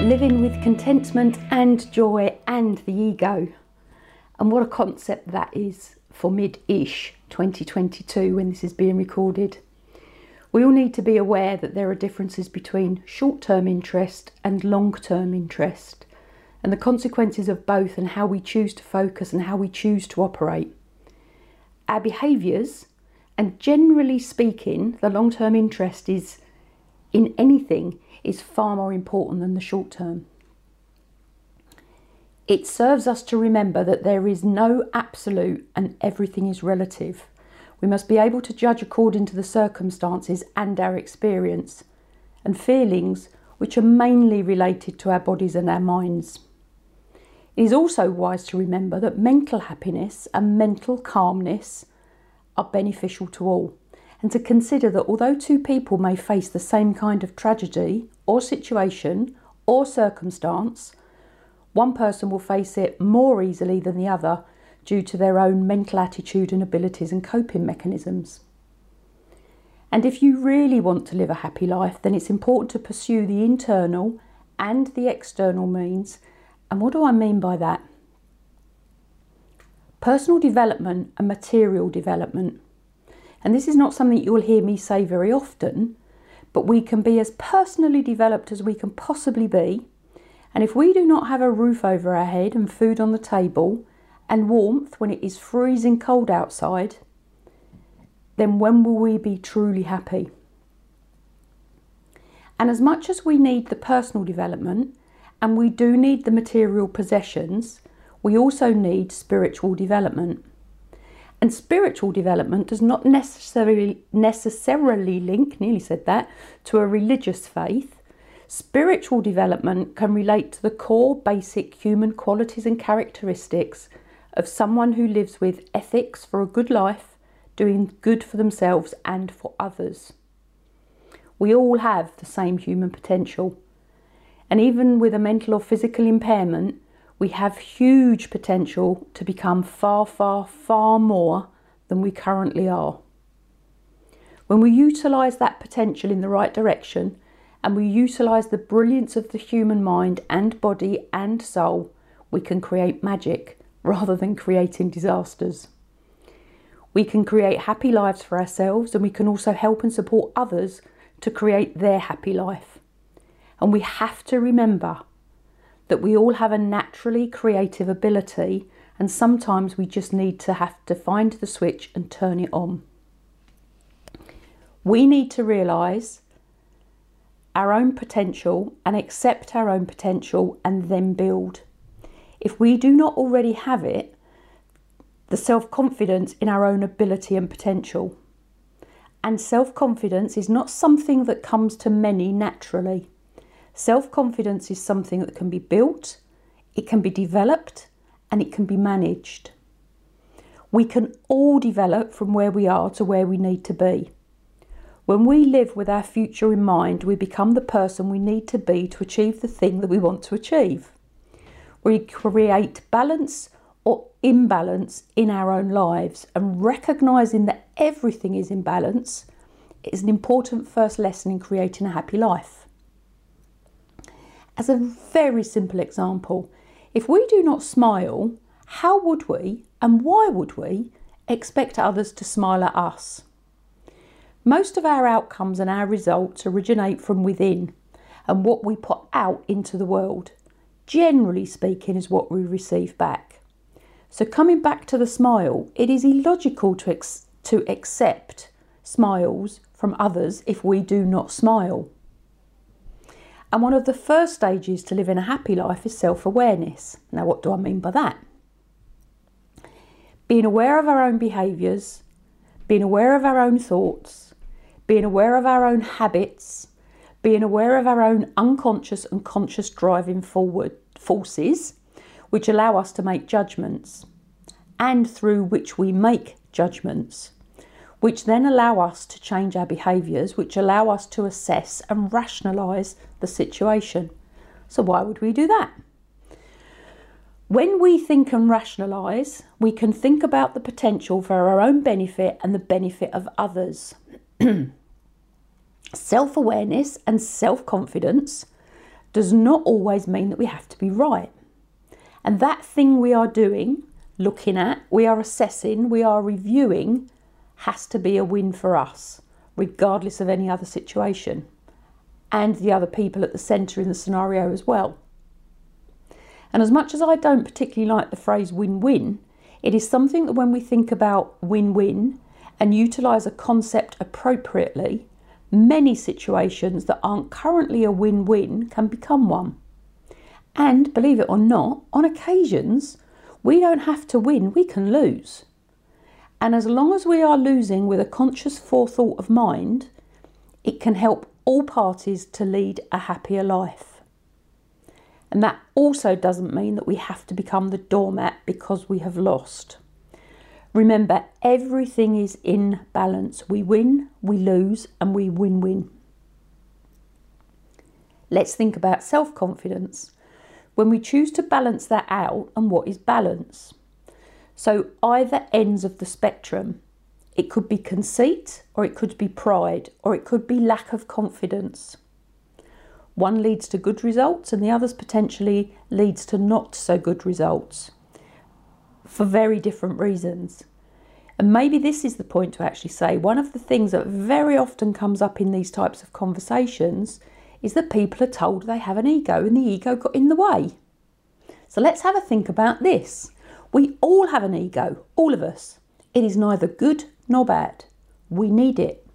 Living with contentment and joy and the ego. And what a concept that is for mid ish 2022 when this is being recorded. We all need to be aware that there are differences between short term interest and long term interest, and the consequences of both, and how we choose to focus and how we choose to operate. Our behaviours, and generally speaking, the long term interest is in anything is far more important than the short term. It serves us to remember that there is no absolute and everything is relative. We must be able to judge according to the circumstances and our experience, and feelings which are mainly related to our bodies and our minds. It is also wise to remember that mental happiness and mental calmness are beneficial to all, and to consider that although two people may face the same kind of tragedy or situation or circumstance, one person will face it more easily than the other due to their own mental attitude and abilities and coping mechanisms. And if you really want to live a happy life, then it's important to pursue the internal and the external means. And what do I mean by that? Personal development and material development. And this is not something you'll hear me say very often, but we can be as personally developed as we can possibly be. And if we do not have a roof over our head and food on the table, and warmth when it is freezing cold outside, then when will we be truly happy? And as much as we need the personal development and we do need the material possessions, we also need spiritual development. And spiritual development does not necessarily necessarily link, nearly said that, to a religious faith. Spiritual development can relate to the core basic human qualities and characteristics of someone who lives with ethics for a good life, doing good for themselves and for others. We all have the same human potential. And even with a mental or physical impairment, we have huge potential to become far, far, far more than we currently are. When we utilise that potential in the right direction and we utilise the brilliance of the human mind and body and soul, we can create magic rather than creating disasters. We can create happy lives for ourselves and we can also help and support others to create their happy life. And we have to remember that we all have a naturally creative ability and sometimes we just need to have to find the switch and turn it on. We need to realise our own potential and accept our own potential and then build if we do not already have it, the self confidence in our own ability and potential. And self confidence is not something that comes to many naturally. Self confidence is something that can be built, it can be developed, and it can be managed. We can all develop from where we are to where we need to be. When we live with our future in mind, we become the person we need to be to achieve the thing that we want to achieve. We create balance or imbalance in our own lives, and recognizing that everything is in balance is an important first lesson in creating a happy life. As a very simple example, if we do not smile, how would we and why would we expect others to smile at us? Most of our outcomes and our results originate from within and what we put out into the world generally speaking, is what we receive back. So, coming back to the smile, it is illogical to, ex- to accept smiles from others if we do not smile. And one of the first stages to living a happy life is self awareness. Now, what do I mean by that? Being aware of our own behaviours, being aware of our own thoughts, being aware of our own habits, being aware of our own unconscious and conscious driving forward forces, which allow us to make judgments, and through which we make judgments, which then allow us to change our behaviours, which allow us to assess and rationalise the situation. So, why would we do that? When we think and rationalise, we can think about the potential for our own benefit and the benefit of others. self awareness and self confidence does not always mean that we have to be right. And that thing we are doing, looking at, we are assessing, we are reviewing, has to be a win for us, regardless of any other situation and the other people at the centre in the scenario as well. And as much as I don't particularly like the phrase win win, it is something that when we think about win win and utilise a concept appropriately, many situations that aren't currently a win win can become one. And believe it or not, on occasions, we don't have to win, we can lose. And as long as we are losing with a conscious forethought of mind, it can help all parties to lead a happier life. And that also doesn't mean that we have to become the doormat because we have lost. Remember, everything is in balance. We win, we lose, and we win win. Let's think about self confidence. When we choose to balance that out, and what is balance? So, either ends of the spectrum. It could be conceit, or it could be pride, or it could be lack of confidence. One leads to good results and the others potentially leads to not so good results for very different reasons. And maybe this is the point to actually say one of the things that very often comes up in these types of conversations is that people are told they have an ego and the ego got in the way. So let's have a think about this. We all have an ego, all of us. It is neither good nor bad. We need it.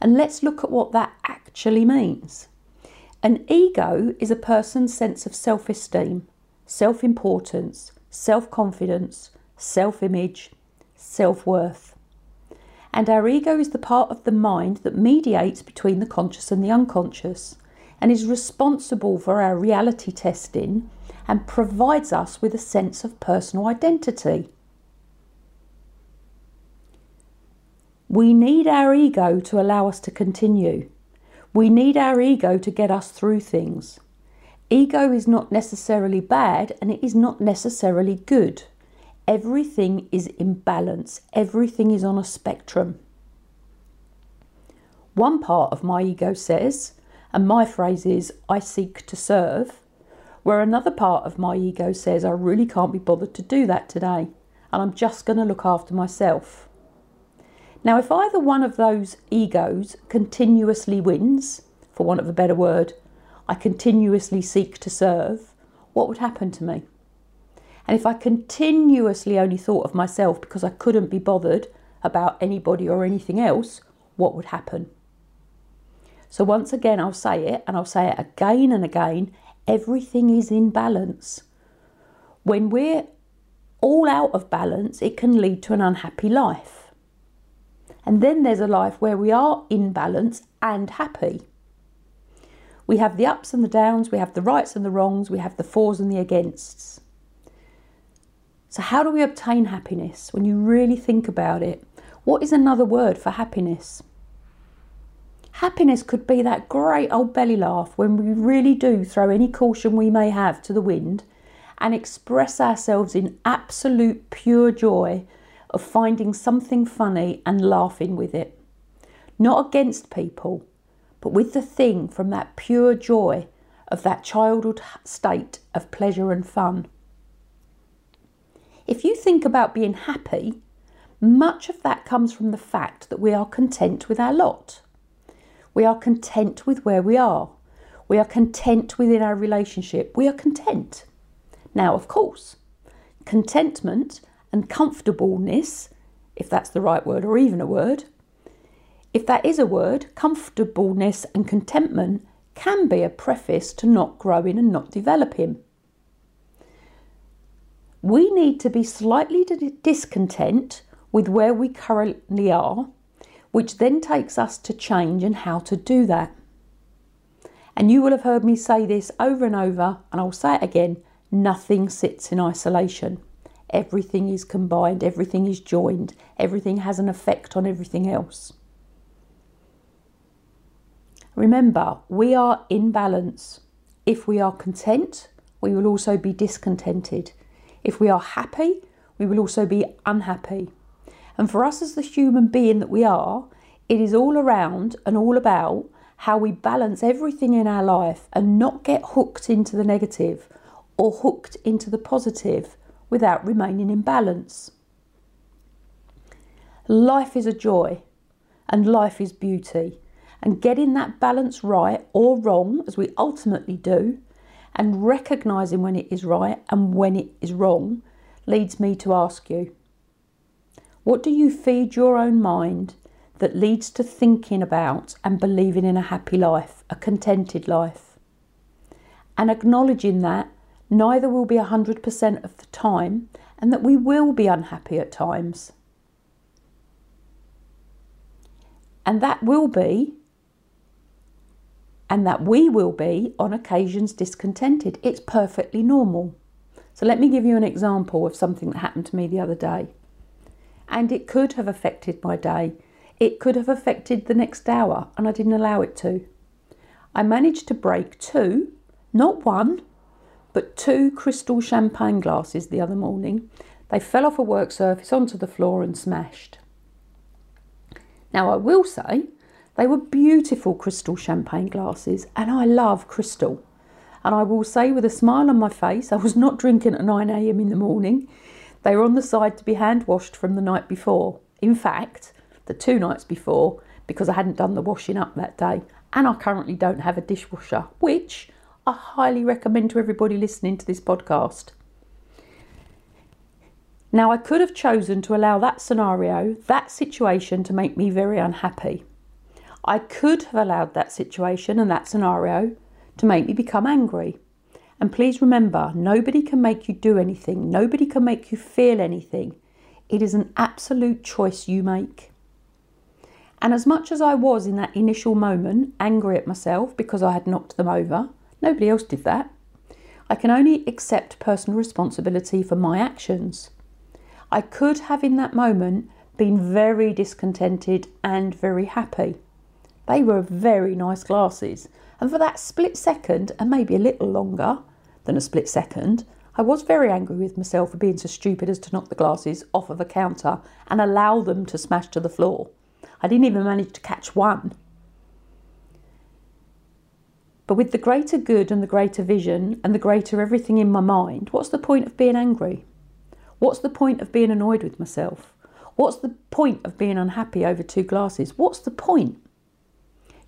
And let's look at what that actually means. An ego is a person's sense of self esteem, self importance, self confidence, self image, self worth. And our ego is the part of the mind that mediates between the conscious and the unconscious and is responsible for our reality testing and provides us with a sense of personal identity. We need our ego to allow us to continue. We need our ego to get us through things. Ego is not necessarily bad and it is not necessarily good. Everything is in balance, everything is on a spectrum. One part of my ego says, and my phrase is, I seek to serve, where another part of my ego says, I really can't be bothered to do that today, and I'm just going to look after myself. Now, if either one of those egos continuously wins, for want of a better word, I continuously seek to serve, what would happen to me? And if I continuously only thought of myself because I couldn't be bothered about anybody or anything else, what would happen? So, once again, I'll say it and I'll say it again and again everything is in balance. When we're all out of balance, it can lead to an unhappy life. And then there's a life where we are in balance and happy. We have the ups and the downs, we have the rights and the wrongs, we have the fors and the againsts. So, how do we obtain happiness when you really think about it? What is another word for happiness? Happiness could be that great old belly laugh when we really do throw any caution we may have to the wind and express ourselves in absolute pure joy of finding something funny and laughing with it. Not against people, but with the thing from that pure joy of that childhood state of pleasure and fun. If you think about being happy, much of that comes from the fact that we are content with our lot. We are content with where we are. We are content within our relationship. We are content. Now, of course, contentment and comfortableness, if that's the right word or even a word, if that is a word, comfortableness and contentment can be a preface to not growing and not developing. We need to be slightly discontent with where we currently are, which then takes us to change and how to do that. And you will have heard me say this over and over, and I'll say it again Nothing sits in isolation. Everything is combined, everything is joined, everything has an effect on everything else. Remember, we are in balance. If we are content, we will also be discontented. If we are happy, we will also be unhappy. And for us as the human being that we are, it is all around and all about how we balance everything in our life and not get hooked into the negative or hooked into the positive without remaining in balance. Life is a joy and life is beauty. And getting that balance right or wrong, as we ultimately do, and recognizing when it is right and when it is wrong, leads me to ask you what do you feed your own mind that leads to thinking about and believing in a happy life, a contented life? And acknowledging that neither will be 100% of the time and that we will be unhappy at times. And that will be, and that we will be on occasions discontented. It's perfectly normal. So let me give you an example of something that happened to me the other day. And it could have affected my day. It could have affected the next hour, and I didn't allow it to. I managed to break two, not one, but two crystal champagne glasses the other morning. They fell off a work surface onto the floor and smashed. Now, I will say they were beautiful crystal champagne glasses, and I love crystal. And I will say with a smile on my face, I was not drinking at 9am in the morning. They were on the side to be hand washed from the night before. In fact, the two nights before, because I hadn't done the washing up that day, and I currently don't have a dishwasher, which I highly recommend to everybody listening to this podcast. Now, I could have chosen to allow that scenario, that situation, to make me very unhappy. I could have allowed that situation and that scenario to make me become angry. And please remember, nobody can make you do anything, nobody can make you feel anything. It is an absolute choice you make. And as much as I was in that initial moment angry at myself because I had knocked them over, Nobody else did that. I can only accept personal responsibility for my actions. I could have in that moment been very discontented and very happy. They were very nice glasses, and for that split second, and maybe a little longer than a split second, I was very angry with myself for being so stupid as to knock the glasses off of a counter and allow them to smash to the floor. I didn't even manage to catch one. But with the greater good and the greater vision and the greater everything in my mind, what's the point of being angry? What's the point of being annoyed with myself? What's the point of being unhappy over two glasses? What's the point?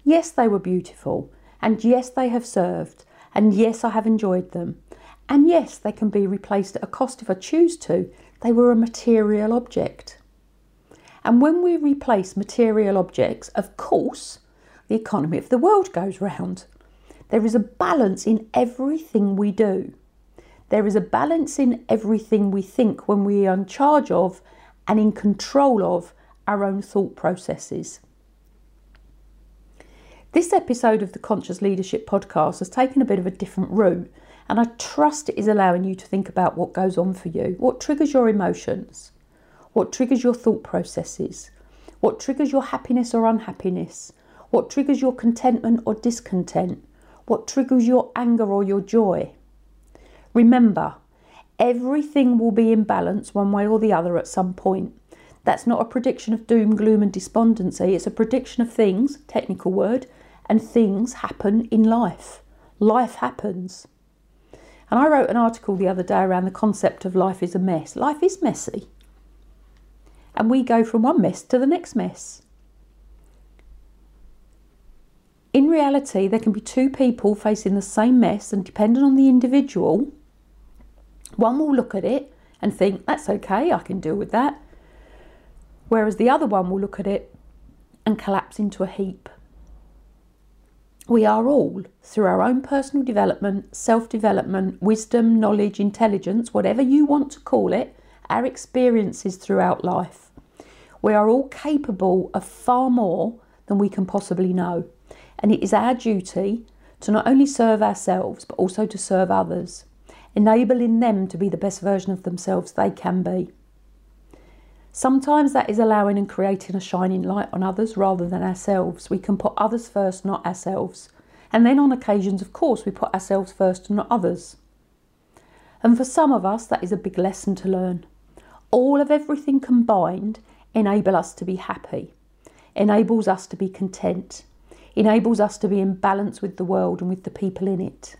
Yes, they were beautiful, and yes, they have served, and yes, I have enjoyed them, and yes, they can be replaced at a cost if I choose to. They were a material object. And when we replace material objects, of course, the economy of the world goes round. There is a balance in everything we do. There is a balance in everything we think when we are in charge of and in control of our own thought processes. This episode of the Conscious Leadership podcast has taken a bit of a different route, and I trust it is allowing you to think about what goes on for you, what triggers your emotions, what triggers your thought processes, what triggers your happiness or unhappiness, what triggers your contentment or discontent, what triggers your anger or your joy. Remember, everything will be in balance one way or the other at some point. That's not a prediction of doom, gloom, and despondency. It's a prediction of things, technical word, and things happen in life. Life happens. And I wrote an article the other day around the concept of life is a mess. Life is messy. And we go from one mess to the next mess. in reality, there can be two people facing the same mess, and depending on the individual, one will look at it and think, that's okay, I can deal with that. Whereas the other one will look at it and collapse into a heap. We are all, through our own personal development, self development, wisdom, knowledge, intelligence, whatever you want to call it, our experiences throughout life. We are all capable of far more than we can possibly know and it is our duty to not only serve ourselves but also to serve others. enabling them to be the best version of themselves they can be. Sometimes that is allowing and creating a shining light on others rather than ourselves. We can put others first, not ourselves. And then on occasions, of course, we put ourselves first and not others. And for some of us, that is a big lesson to learn. All of everything combined enable us to be happy, enables us to be content, enables us to be in balance with the world and with the people in it.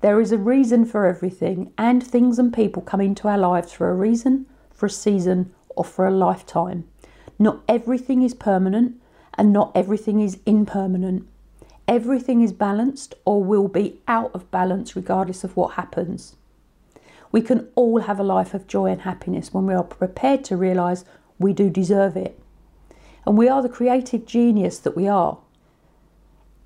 There is a reason for everything, and things and people come into our lives for a reason, for a season, or for a lifetime. Not everything is permanent, and not everything is impermanent. Everything is balanced or will be out of balance regardless of what happens. We can all have a life of joy and happiness when we are prepared to realise we do deserve it. And we are the creative genius that we are.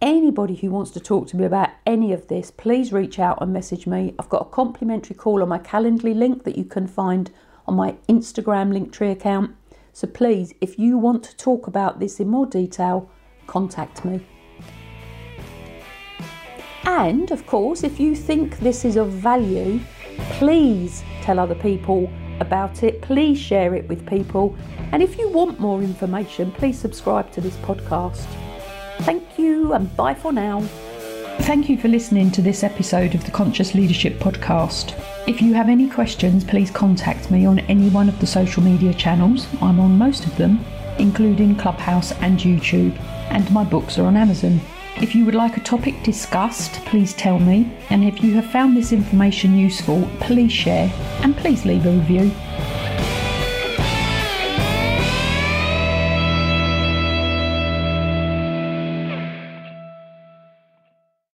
Anybody who wants to talk to me about any of this, please reach out and message me. I've got a complimentary call on my Calendly link that you can find on my Instagram Linktree account. So please, if you want to talk about this in more detail, contact me. And of course, if you think this is of value, please tell other people about it. Please share it with people. And if you want more information, please subscribe to this podcast. Thank you and bye for now. Thank you for listening to this episode of the Conscious Leadership Podcast. If you have any questions, please contact me on any one of the social media channels. I'm on most of them, including Clubhouse and YouTube, and my books are on Amazon. If you would like a topic discussed, please tell me. And if you have found this information useful, please share and please leave a review.